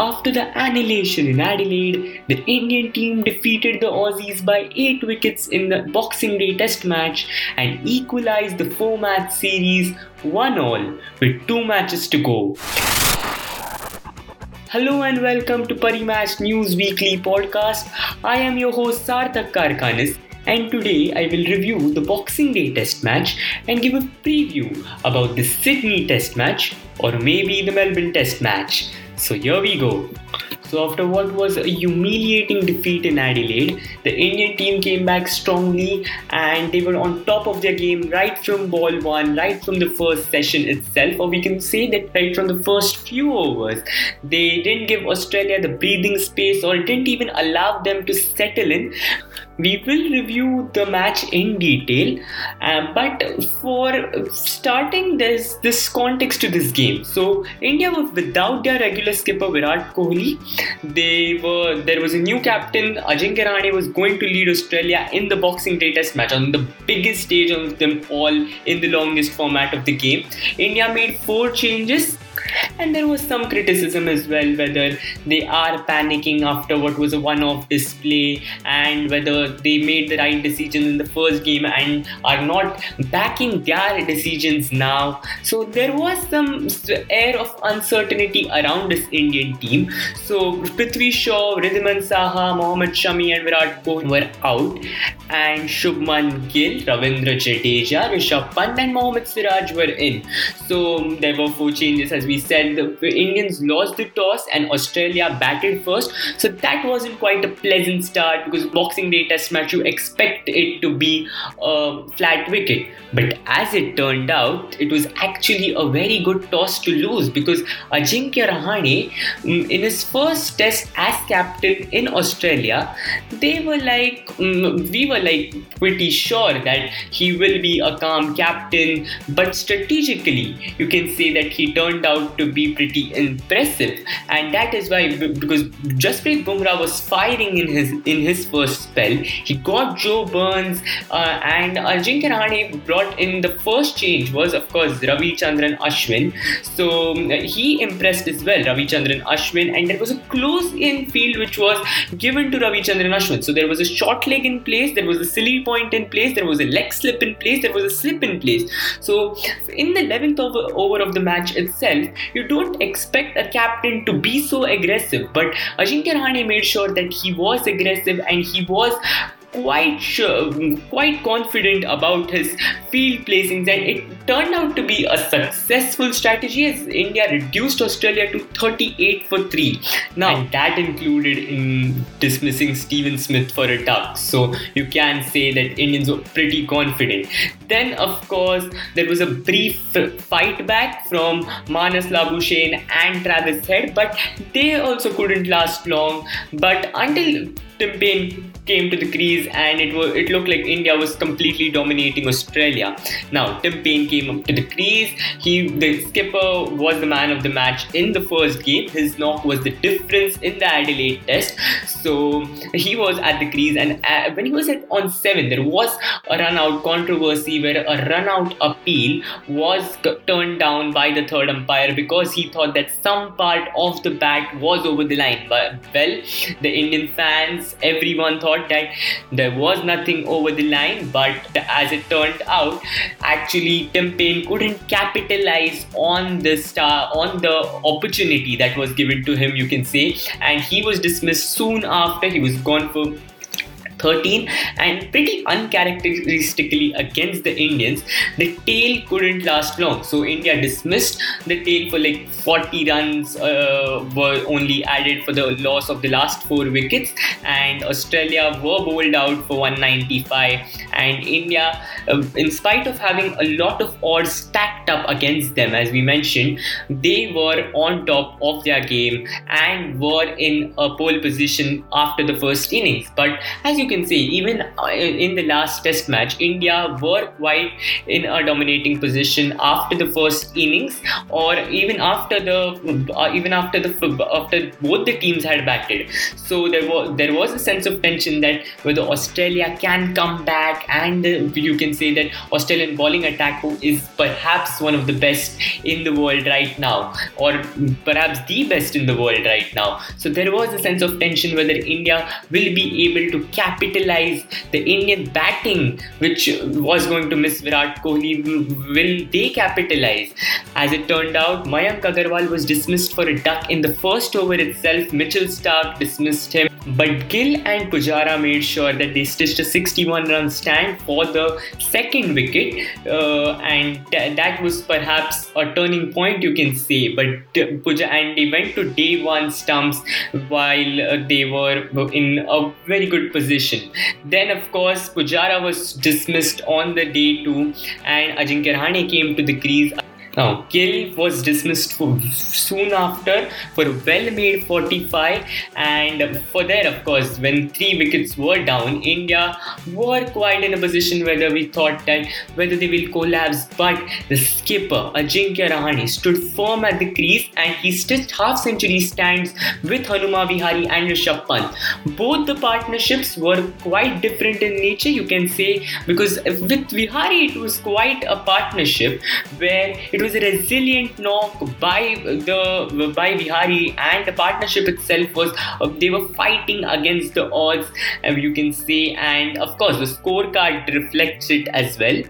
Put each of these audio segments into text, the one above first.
After the annihilation in Adelaide, the Indian team defeated the Aussies by 8 wickets in the Boxing Day Test match and equalized the four match series 1 all with 2 matches to go. Hello and welcome to Parimatch News Weekly podcast. I am your host Sarthak Karkanis and today I will review the Boxing Day Test match and give a preview about the Sydney Test match or maybe the Melbourne Test match. So here we go. So, after what was a humiliating defeat in Adelaide, the Indian team came back strongly and they were on top of their game right from ball one, right from the first session itself, or we can say that right from the first few overs. They didn't give Australia the breathing space or didn't even allow them to settle in we will review the match in detail uh, but for starting there's this context to this game so india was without their regular skipper virat kohli. They were there was a new captain ajinkya rahane was going to lead australia in the boxing day test match on the biggest stage of them all in the longest format of the game. India made four changes and there was some criticism as well whether they are panicking after what was a one off display and whether they made the right decisions in the first game and are not backing their decisions now. So there was some air of uncertainty around this Indian team. So Prithvi Shaw, Wriddhiman Saha, Mohammad Shami, and Virat Kohli were out, and Shubman Gill, Ravindra Jadeja, Rishabh Pant, and Mohammad Siraj were in. So there were four changes as we said the Indians lost the toss and Australia batted first. So that wasn't quite a pleasant start because Boxing Day Test match you expect it to be a flat wicket. But as it turned out, it was actually a very good toss to lose because Ajinkya Rahane, mm, in his first test as captain in Australia, they were like, mm, we were like pretty sure that he will be a calm captain, but strategically, you can say that he turned out out be pretty impressive, and that is why because Jasprit Bumrah was firing in his in his first spell, he got Joe Burns uh, and Ajinkya Rahane brought in the first change was of course Ravichandran Ashwin. So he impressed as well, Ravichandran Ashwin, and there was a close in field which was given to Ravichandran Ashwin. So there was a short leg in place, there was a silly point in place, there was a leg slip in place, there was a slip in place. So in the 11th over, over of the match itself, you don't expect a captain to be so aggressive. But Ajinkya Rahane made sure that he was aggressive and he was quite sure, quite confident about his field placings, and it turned out to be a successful strategy as India reduced Australia to 38 for 3. Now, and that included in dismissing Steven Smith for a duck, so you can say that Indians were pretty confident. Then, of course, there was a brief fight back from Marnus Labuschagne and Travis Head, but they also couldn't last long. But until Tim Paine came to the crease and it was it looked like India was completely dominating Australia. Now Tim Paine came up to the crease. He the skipper was the man of the match in the first game. His knock was the difference in the Adelaide Test. So he was at the crease and uh, when he was at on seven, there was a run out controversy where a run out appeal was turned down by the third umpire because he thought that some part of the bat was over the line. But well, the Indian fans everyone thought that there was nothing over the line, but as it turned out, actually Tim Paine couldn't capitalize on the star on the opportunity that was given to him, you can say, and he was dismissed soon after. He was gone for 13 and pretty uncharacteristically against the Indians, the tail couldn't last long. So India dismissed the tail for like 40 runs uh, were only added for the loss of the last four wickets, and Australia were bowled out for 195. And India, uh, in spite of having a lot of odds stacked up against them, as we mentioned, they were on top of their game and were in a pole position after the first innings. But as you can see, even uh, in the last test match, India were quite in a dominating position after the first innings, or even after the uh, even after the after both the teams had batted. So there was there was a sense of tension that whether Australia can come back, and you can say that Australian bowling attack is perhaps one of the best in the world right now, or perhaps the best in the world right now. So there was a sense of tension whether India will be able to capitalize the Indian batting, which was going to miss Virat Kohli. Will they capitalize? As it turned out, Mayank Agarwal was dismissed for a duck in the first over itself. Mitchell Starc dismissed him. But Gill and Pujara made sure that they stitched a 61 run stand for the second wicket, uh, and th- that was perhaps a turning point, you can say. But Puja and they went to day one stumps while uh, they were in a very good position. Then, of course, Pujara was dismissed on the day two, and Ajinkya Rahane came to the crease. Oh. Now, Gill was dismissed soon after for a well made 45, and for that, of course, when three wickets were down, India were quite in a position whether we thought that whether they will collapse. But the skipper, Ajinkya Rahane, stood firm at the crease and he stitched half century stands with Hanuma Vihari and Rishabh Pant. Both the partnerships were quite different in nature, you can say, because with Vihari, it was quite a partnership where it it was a resilient knock by the by Vihari, and the partnership itself was uh, they were fighting against the odds, uh, you can say, and of course the scorecard reflects it as well.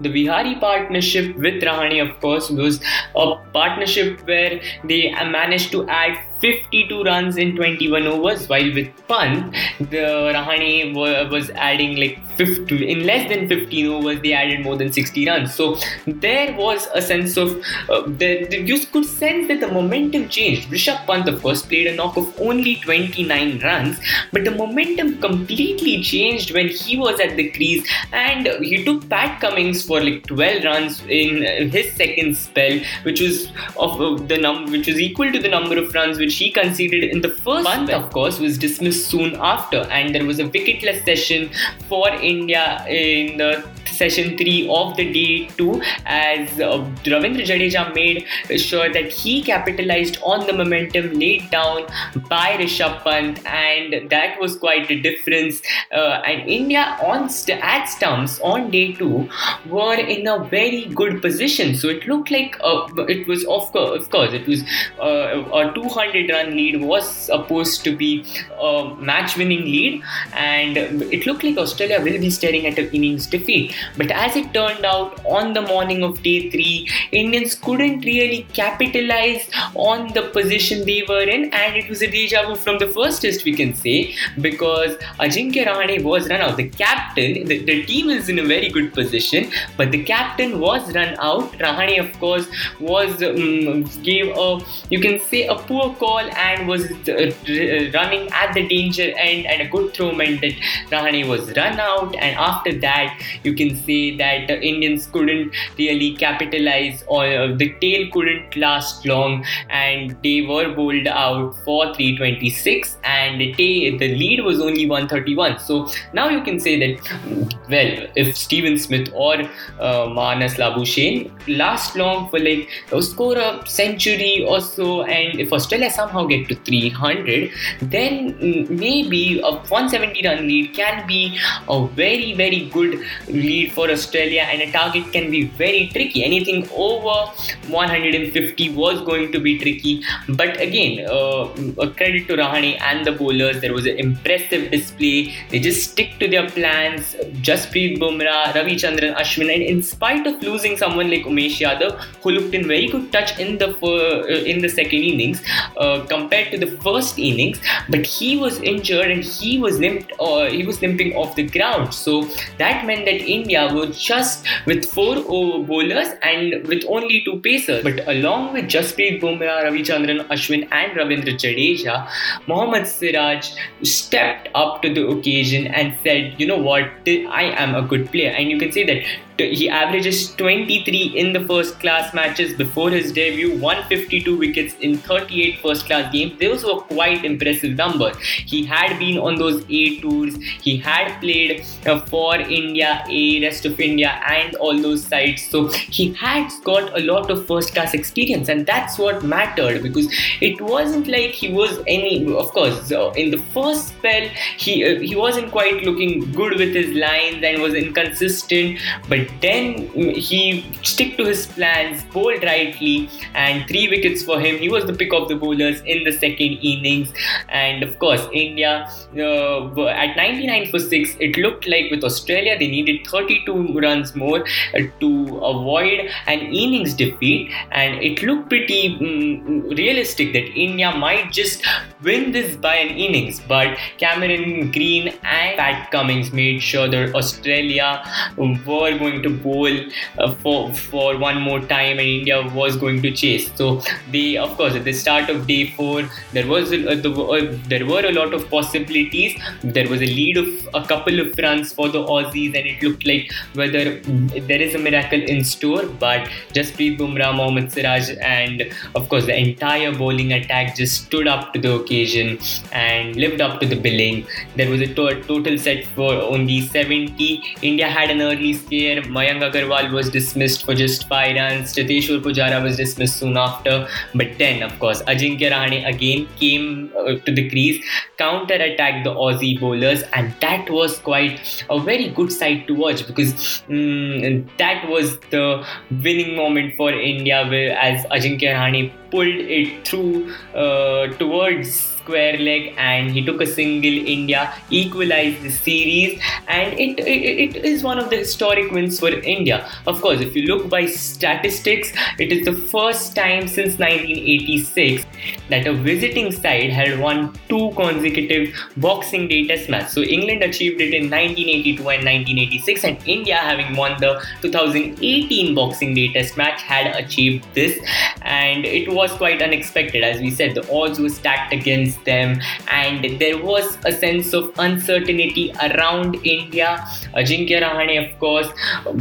The Vihari partnership with Rahane, of course, was a partnership where they managed to add 52 runs in 21 overs, while with Pant, the Rahane was adding like 50 in less than 15 overs. They added more than 60 runs. So there was a sense of uh, the, you could sense that the momentum changed. Rishabh Pant, of course, played a knock of only 29 runs, but the momentum completely changed when he was at the crease and he took Pat Cummins for like 12 runs in his second spell, which was of uh, the number which was equal to the number of runs which he conceded in the first month, of course, was dismissed soon after, and there was a wicketless session for India in the session 3 of the day 2 as uh, Ravindra Jadeja made sure that he capitalized on the momentum laid down by Rishabh Pant. And that was quite a difference. Uh, and India on st- at stumps on day 2 were in a very good position. So it looked like uh, it was of course, of course it was uh, a 200 run lead was supposed to be a match winning lead and it looked like Australia will be staring at an innings defeat but as it turned out, on the morning of day three, Indians couldn't really capitalize on the position they were in, and it was a deja vu from the first test, we can say, because Ajinkya Rahane was run out. The captain, the, the team is in a very good position, but the captain was run out. Rahane, of course, was um, gave a you can say a poor call and was uh, running at the danger end, and a good throw meant that Rahane was run out, and after that, you can say that the Indians couldn't really capitalize or uh, the tail couldn't last long and they were bowled out for 326 and the, lead was only 131. So now you can say that, well, if Steven Smith or uh, Marnus Labuschagne last long for like score a century or so and if Australia somehow get to 300 then mm, maybe a 170 run lead can be a very very good lead for Australia, and a target can be very tricky. Anything over 150 was going to be tricky. But again, uh, credit to Rahane and the bowlers. There was an impressive display. They just stick to their plans. Jasprit Bumrah, Ravichandran Ashwin, and in spite of losing someone like Umesh Yadav, who looked in very good touch in the uh, in the second innings uh, compared to the first innings, but he was injured and he was limped or uh, he was limping off the ground. So that meant that India was just with four bowlers and with only two pacers. But along with Jasprit Bumrah, Ravichandran Ashwin, and Ravindra Jadeja, Mohammad Siraj stepped up to the occasion and said, "You know what? I am a good player." And you can say that he averages 23 in the first class matches before his debut, 152 wickets in 38 first class games. Those were quite impressive numbers. He had been on those A tours, he had played uh, for India, A, rest of India, and all those sides. So he had got a lot of first class experience, and that's what mattered because it wasn't like he was any, of course, uh, in the first spell, he, uh, he wasn't quite looking good with his lines and was inconsistent, but then he stick to his plans, bowled rightly, and three wickets for him. He was the pick of the in the second innings, and of course, India uh, at 99 for six. It looked like with Australia they needed 32 runs more uh, to avoid an innings defeat, and it looked pretty um, realistic that India might just win this by an innings. But Cameron Green and Pat Cummins made sure that Australia were going to bowl uh, for for one more time, and India was going to chase. So they, of course, at the start of day four, there was a, the, uh, there were a lot of possibilities. There was a lead of a couple of runs for the Aussies, and it looked like whether there is a miracle in store. But Jasprit Bumrah, Mohammad Siraj, and of course the entire bowling attack just stood up to the occasion and lived up to the billing. There was a to- total set for only 70. India had an early scare. Mayank Agarwal was dismissed for just 5 runs. Cheteshwar Pujara was dismissed soon after. But then, of course, Ajinkya Rahane again came uh, to the crease, counter attacked the Aussie bowlers, and that was quite a very good sight to watch because um, that was the winning moment for India where, as Ajinkya Rahane pulled it through uh, towards square leg and he took a single India, equalized the series, and it, it, it is one of the historic wins for India. Of course, if you look by statistics, it is the first time since 1986 that a visiting side had won two consecutive Boxing Day Test matches. So England achieved it in 1982 and 1986, and India, having won the 2018 Boxing Day Test match, had achieved this, and it was quite unexpected. As we said, the odds were stacked against them, and there was a sense of uncertainty around India. Uh, Ajinkya Rahane, of course,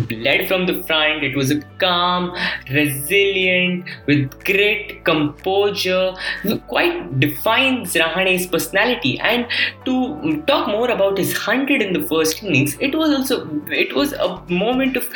led from the front. It was a calm, resilient, with great composure, quite defines Rahane's personality. And to talk more about his hundred in the first innings, it was also it was a moment of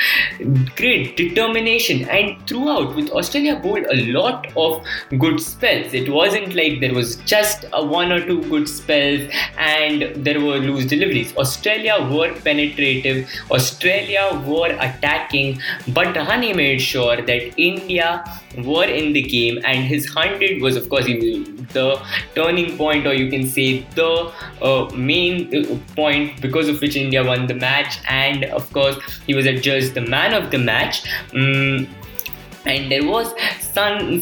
great determination. And throughout, with Australia bowled a lot of good spells. It wasn't like there was just a one or two good spells and there were loose deliveries. Australia were penetrative, Australia were attacking, but Rahane made sure that India were in the game and his 100 was of course the turning point or you can say the uh, main uh, point because of which India won the match and of course he was adjudged the man of the match um, and there was some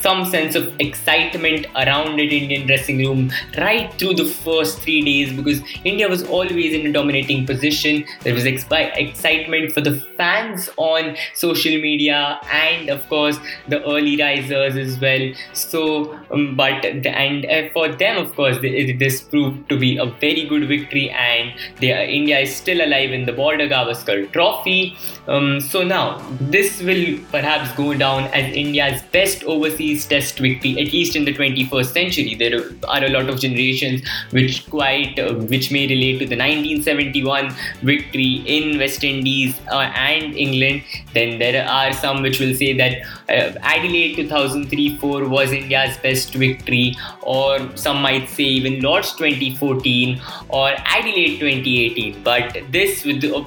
some sense of excitement around it Indian dressing room right through the first three days because India was always in a dominating position. There was excitement for the fans on social media and of course the early risers as well. So, um, but the, and uh, for them, of course, this proved to be a very good victory, and they, India is still alive in the Border Gavaskar Trophy. Um, so now this will perhaps go down as India's best overseas test victory, at least in the 21st century. There are a lot of generations which quite uh, which may relate to the 1971 victory in West Indies uh, and England. Then there are some which will say that uh, Adelaide 2003-4 was India's best victory, or some might say even Lord's 2014 or Adelaide 2018. But this,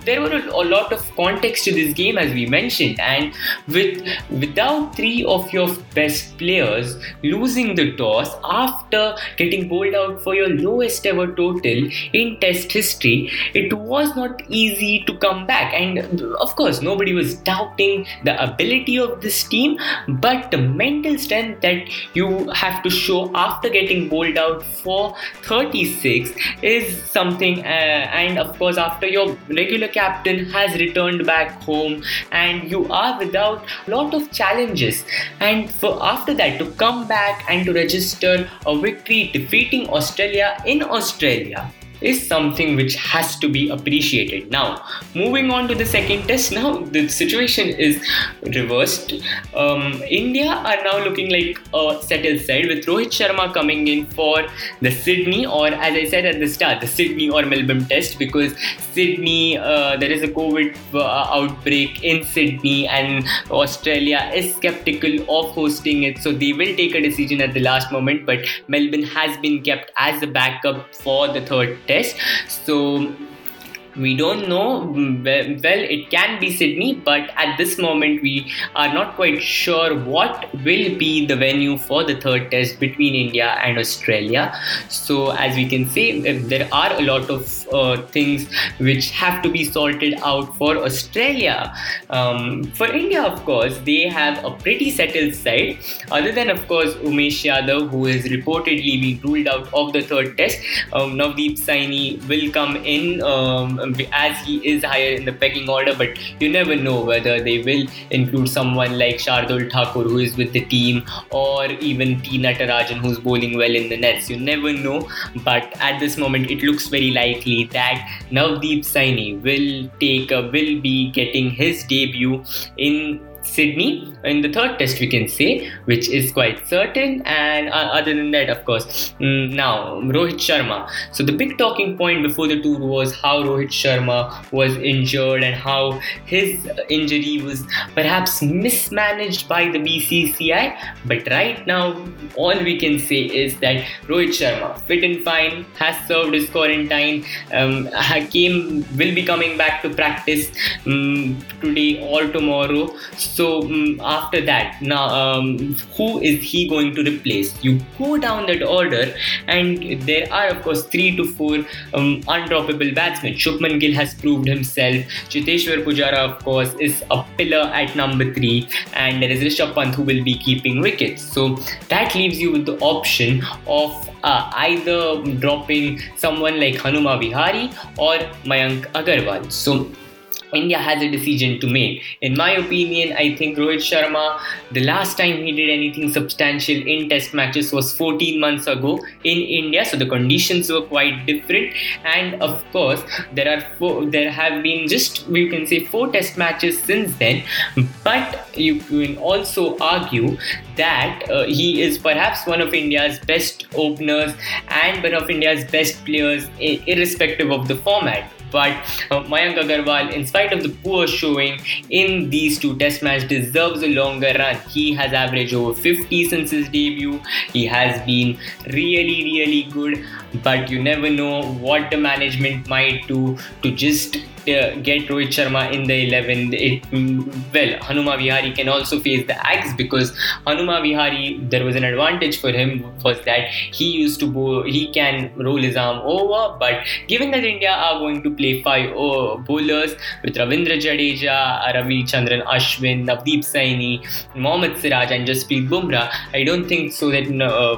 there were a lot of context to this game as we mentioned, and with without three of your best players losing the toss after getting bowled out for your lowest ever total in Test history, it was not easy to come back. And of course, nobody was doubting the ability of this team, but the mental strength that you have to show after getting bowled out for 36 is something. Uh, and of course, after your regular captain has returned back home and you are without a lot of challenges and for after that to come back and to register a victory defeating Australia in Australia is something which has to be appreciated. Now, moving on to the second test, now the situation is reversed. Um, India are now looking like a settled side with Rohit Sharma coming in for the Sydney, or as I said at the start, the Sydney or Melbourne test because Sydney, uh, there is a COVID uh, outbreak in Sydney, and Australia is skeptical of hosting it, so they will take a decision at the last moment. But Melbourne has been kept as a backup for the third test. So we don't know well it can be sydney but at this moment we are not quite sure what will be the venue for the third test between india and australia. So as we can see there are a lot of uh, things which have to be sorted out for australia. Um, for india of course they have a pretty settled side. Other than of course umesh yadav who is reportedly being ruled out of the third test um, navdeep saini will come in um, as he is higher in the pecking order, but you never know whether they will include someone like Shardul Thakur who is with the team or even T Natarajan who's bowling well in the nets. You never know, but at this moment it looks very likely that Navdeep Saini will take a, will be getting his debut in Sydney in the third test, we can say, which is quite certain. And uh, other than that, of course, mm, now Rohit Sharma. So the big talking point before the tour was how Rohit Sharma was injured and how his injury was perhaps mismanaged by the BCCI. But right now, all we can say is that Rohit Sharma, fit and fine, has served his quarantine, um, came will be coming back to practice um, today or tomorrow. So um, after that, now um, who is he going to replace? You go down that order, and there are of course three to four um, undroppable batsmen. Shubman Gill has proved himself. Cheteshwar Pujara, of course, is a pillar at number three, and there is Rishabh Pant who will be keeping wickets. So that leaves you with the option of uh, either dropping someone like Hanuma Vihari or Mayank Agarwal. So India has a decision to make. In my opinion, I think Rohit Sharma, the last time he did anything substantial in test matches was 14 months ago in India, so the conditions were quite different. And of course, there are four, there have been just we can say four test matches since then. But you can also argue that uh, he is perhaps one of India's best openers and one of India's best players, irrespective of the format. But uh, Mayank Agarwal, in spite of the poor showing in these two test matches, deserves a longer run. He has averaged over 50 since his debut. He has been really, really good. But you never know what the management might do to just uh, get Rohit Sharma in the 11. It, well, Hanuma Vihari can also face the axe because Hanuma Vihari, there was an advantage for him was that he used to bowl, he can roll his arm over. But given that India are going to play five uh, bowlers with Ravindra Jadeja, Ravichandran Ashwin, Navdeep Saini, Mohammad Siraj, and Jasprit Bumrah, I don't think so that uh,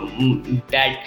that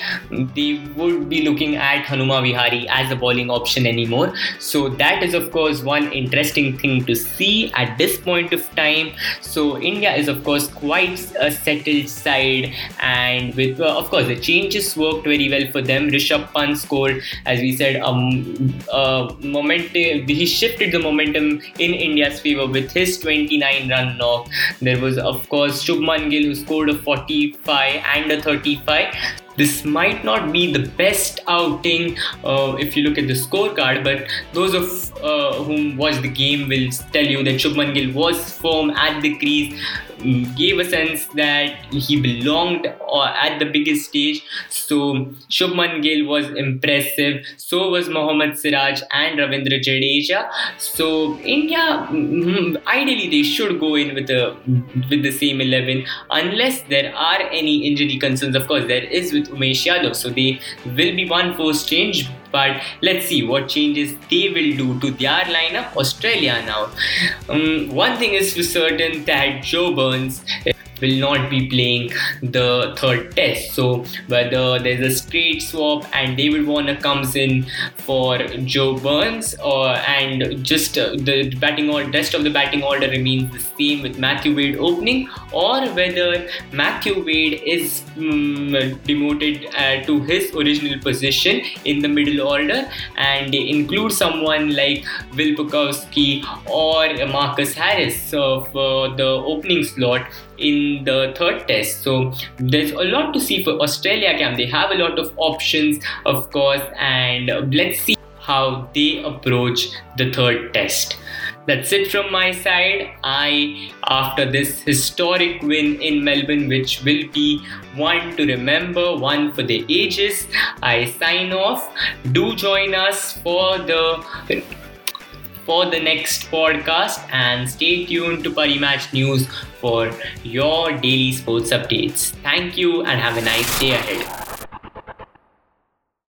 they would be looking at Hanuma Vihari as a bowling option anymore. So that is of course one interesting thing to see at this point of time. So India is of course quite a settled side, and with uh, of course the changes worked very well for them. Rishabh Pant scored, as we said, um, uh, momentum. He shifted the momentum in India's favor with his 29 run knock. There was of course Shubman Gill who scored a 45 and a 35 this might not be the best outing uh, if you look at the scorecard, but those of uh, whom watch the game will tell you that Shubman Gill was firm at the crease, gave a sense that he belonged uh, at the biggest stage. So Shubman Gill was impressive. So was Mohammad Siraj and Ravindra Jadeja. So India, mm, ideally, they should go in with the with the same eleven, unless there are any injury concerns. Of course, there is with Umesh Yadav, so they will be one force change but let's see what changes they will do to their lineup. Australia now. Um, one thing is for certain that Joe Burns will not be playing the third test. So whether there's a straight swap and David Warner comes in for Joe Burns, or and just uh, the batting order, rest of the batting order remains the same with Matthew Wade opening, or whether Matthew Wade is um, demoted uh, to his original position in the middle order and include someone like Will Pucovski or Marcus Harris uh, for the opening slot in the third test. So there's a lot to see for Australia camp. They have a lot of options, of course, and let's see how they approach the third test. That's it from my side. I, after this historic win in Melbourne, which will be one to remember, one for the ages, I sign off. Do join us for the for the next podcast and stay tuned to Parimatch News for your daily sports updates. Thank you and have a nice day ahead.